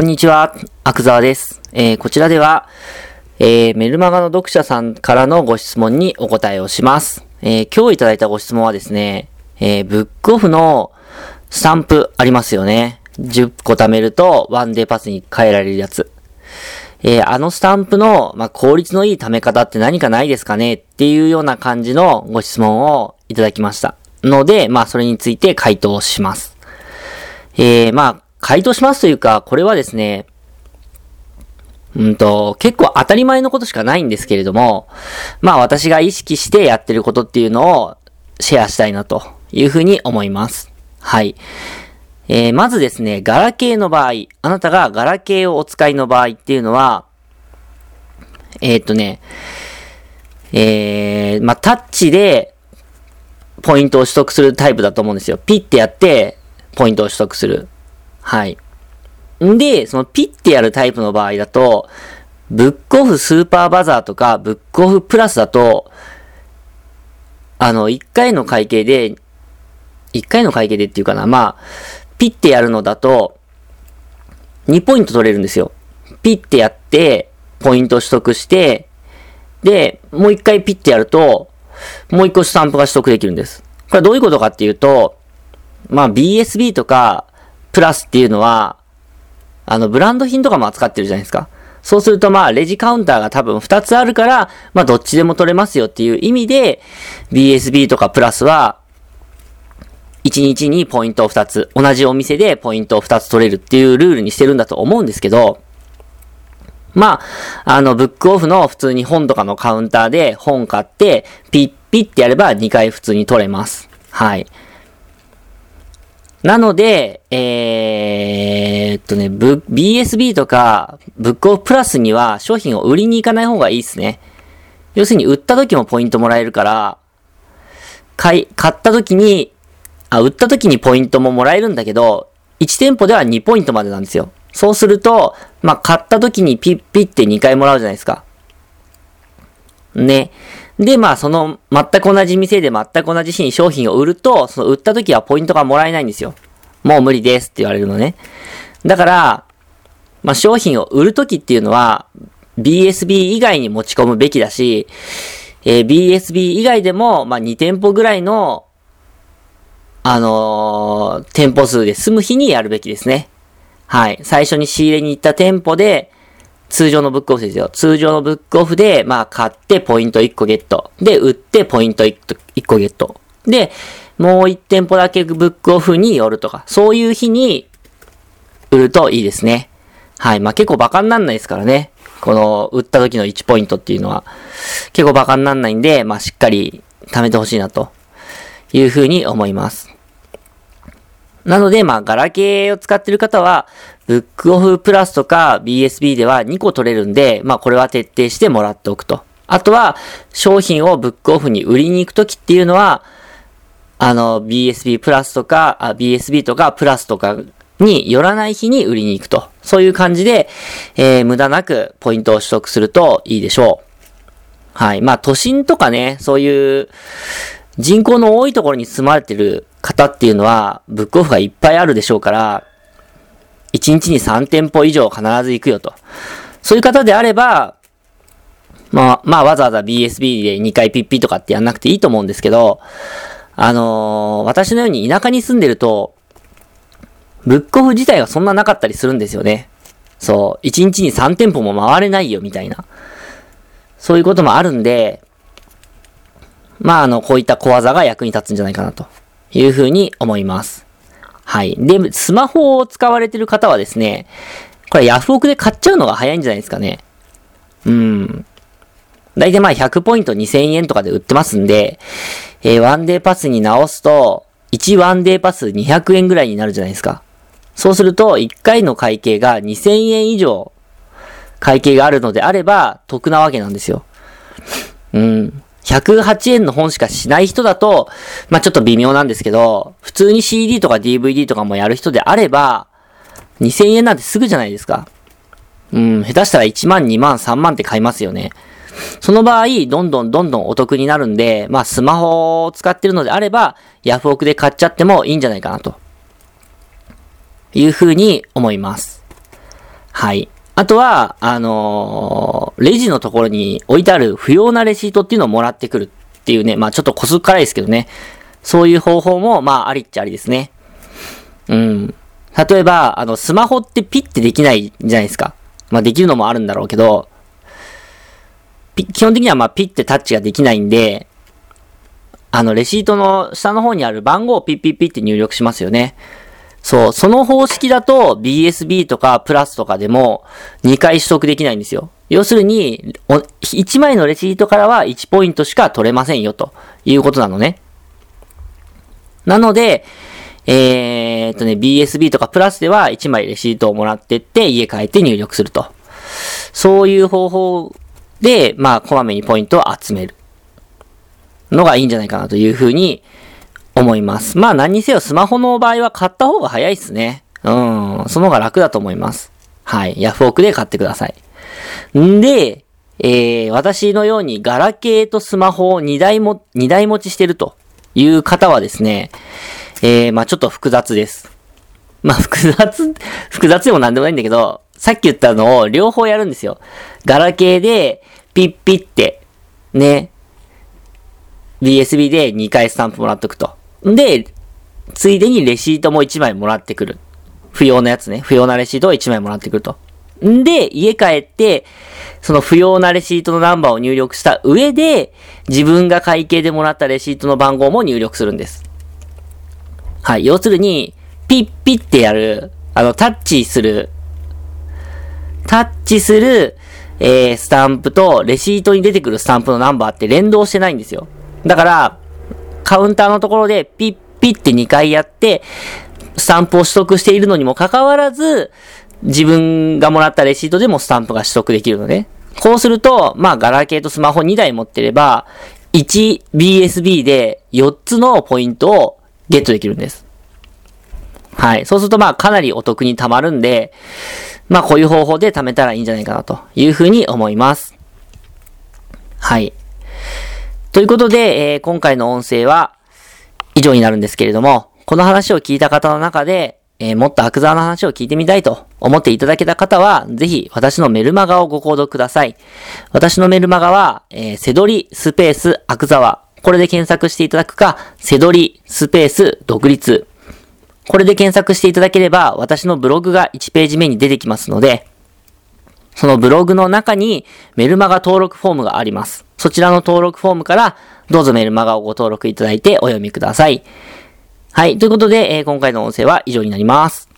こんにちは、アクザワです。えーこちらでは、えーメルマガの読者さんからのご質問にお答えをします。えー今日いただいたご質問はですね、えーブックオフのスタンプありますよね。10個貯めるとワンデーパスに変えられるやつ。えーあのスタンプの、まあ、効率のいい貯め方って何かないですかね？っていうような感じのご質問をいただきました。ので、まあ、それについて回答します。えー、まあ、回答しますというか、これはですね、うんと、結構当たり前のことしかないんですけれども、まあ私が意識してやってることっていうのをシェアしたいなというふうに思います。はい。えー、まずですね、ガラケーの場合、あなたがガラケーをお使いの場合っていうのは、えーっとね、えー、まあタッチでポイントを取得するタイプだと思うんですよ。ピッてやって、ポイントを取得する。はい。んで、そのピッてやるタイプの場合だと、ブックオフスーパーバザーとか、ブックオフプラスだと、あの、1回の会計で、1回の会計でっていうかな、まあ、ピッてやるのだと、2ポイント取れるんですよ。ピッてやって、ポイント取得して、で、もう1回ピッてやると、もう1個スタンプが取得できるんです。これどういうことかっていうと、まあ BSB とか、プラスっていうのは、あの、ブランド品とかも扱ってるじゃないですか。そうするとまあ、レジカウンターが多分2つあるから、まあ、どっちでも取れますよっていう意味で、BSB とかプラスは、1日にポイントを2つ、同じお店でポイントを2つ取れるっていうルールにしてるんだと思うんですけど、まあ、あの、ブックオフの普通に本とかのカウンターで本買って、ピッピッってやれば2回普通に取れます。はい。なので、えーっとね、BSB とか、ブックオフプラスには商品を売りに行かない方がいいですね。要するに売った時もポイントもらえるから、買い、買った時に、あ、売った時にポイントももらえるんだけど、1店舗では2ポイントまでなんですよ。そうすると、まあ、買った時にピッピッって2回もらうじゃないですか。ね。で、まあ、その、全く同じ店で全く同じ日に商品を売ると、その売った時はポイントがもらえないんですよ。もう無理ですって言われるのね。だから、まあ、商品を売る時っていうのは、BSB 以外に持ち込むべきだし、えー BSB 以外でも、まあ、2店舗ぐらいの、あのー店舗数で済む日にやるべきですね。はい。最初に仕入れに行った店舗で、通常のブックオフですよ。通常のブックオフで、まあ、買ってポイント1個ゲット。で、売ってポイント 1, 個ゲット。で、もう1店舗だけブックオフに寄るとか、そういう日に売るといいですね。はい。まあ、結構バカになんないですからね。この、売った時の1ポイントっていうのは、結構バカになんないんで、まあ、しっかり貯めてほしいなというふうに思います。なので、まあ、ガラケーを使ってる方は、ブックオフプラスとか BSB では2個取れるんで、まあ、これは徹底してもらっておくと。あとは、商品をブックオフに売りに行くときっていうのは、あの、BSB プラスとか、BSB とかプラスとかに寄らない日に売りに行くと。そういう感じで、えー、無駄なくポイントを取得するといいでしょう。はい。まあ、都心とかね、そういう、人口の多いところに住まれてる方っていうのは、ブックオフがいっぱいあるでしょうから、1日に3店舗以上必ず行くよと。そういう方であれば、まあ、まあ、わざわざ BSB で2回ピッピとかってやんなくていいと思うんですけど、あのー私のように田舎に住んでると、ブックオフ自体がそんななかったりするんですよね。そう、1日に3店舗も回れないよみたいな。そういうこともあるんで、まあ、あの、こういった小技が役に立つんじゃないかなというふうに思います。はい。で、スマホを使われてる方はですね、これヤフオクで買っちゃうのが早いんじゃないですかね。うん。だいたいまあ100ポイント2000円とかで売ってますんで、えーワンデーパスに直すと、1ワンデーパス200円ぐらいになるじゃないですか。そうすると、1回の会計が2000円以上、会計があるのであれば、得なわけなんですよ。うん。108円の本しかしない人だと、まあ、ちょっと微妙なんですけど、普通に CD とか DVD とかもやる人であれば、2000円なんてすぐじゃないですか。うん、下手したら1万、2万、3万って買いますよね。その場合、どんどんどんどんお得になるんで、まあ、スマホを使ってるのであれば、ヤフオクで買っちゃってもいいんじゃないかなと。いうふうに思います。はい。あとは、あのー、レジのところに置いてある不要なレシートっていうのをもらってくるっていうね、まあちょっとこすっからいですけどね。そういう方法も、まあありっちゃありですね。うん。例えば、あの、スマホってピッてできないじゃないですか。まあできるのもあるんだろうけど、基本的にはまあピッてタッチができないんで、あの、レシートの下の方にある番号をピッピッピッって入力しますよね。そう、その方式だと BSB とかプラスとかでも2回取得できないんですよ。要するに、1枚のレシートからは1ポイントしか取れませんよということなのね。なので、えー、っとね、BSB とかプラスでは1枚レシートをもらってって家帰って入力すると。そういう方法で、まあ、こまめにポイントを集めるのがいいんじゃないかなというふうに思います。まあ何にせよスマホの場合は買った方が早いっすね。うん。その方が楽だと思います。はい。ヤフオクで買ってください。んで、えー、私のようにガラケーとスマホを2台も、2台持ちしてるという方はですね、えー、まあちょっと複雑です。まあ複雑、複雑でもなんでもないんだけど、さっき言ったのを両方やるんですよ。ガラケーでピッピって、ね、BSB で2回スタンプもらっとくと。で、ついでにレシートも1枚もらってくる。不要なやつね。不要なレシートを1枚もらってくると。んで、家帰って、その不要なレシートのナンバーを入力した上で、自分が会計でもらったレシートの番号も入力するんです。はい。要するに、ピッピってやる、あの、タッチする、タッチする、えー、スタンプと、レシートに出てくるスタンプのナンバーって連動してないんですよ。だから、カウンターのところでピッピッって2回やって、スタンプを取得しているのにもかかわらず、自分がもらったレシートでもスタンプが取得できるのね。こうすると、まあ、ガラケーとスマホ2台持ってれば、1BSB で4つのポイントをゲットできるんです。はい。そうすると、まあ、かなりお得に貯まるんで、まあ、こういう方法で貯めたらいいんじゃないかなというふうに思います。はい。ということで、えー、今回の音声は以上になるんですけれども、この話を聞いた方の中で、えー、もっとアクザーの話を聞いてみたいと思っていただけた方は、ぜひ私のメルマガをご購読ください。私のメルマガは、えー、セドリスペースアクザワ。これで検索していただくか、セドリスペース独立。これで検索していただければ、私のブログが1ページ目に出てきますので、そのブログの中にメルマガ登録フォームがあります。そちらの登録フォームから、どうぞメルマガをご登録いただいてお読みください。はい。ということで、えー、今回の音声は以上になります。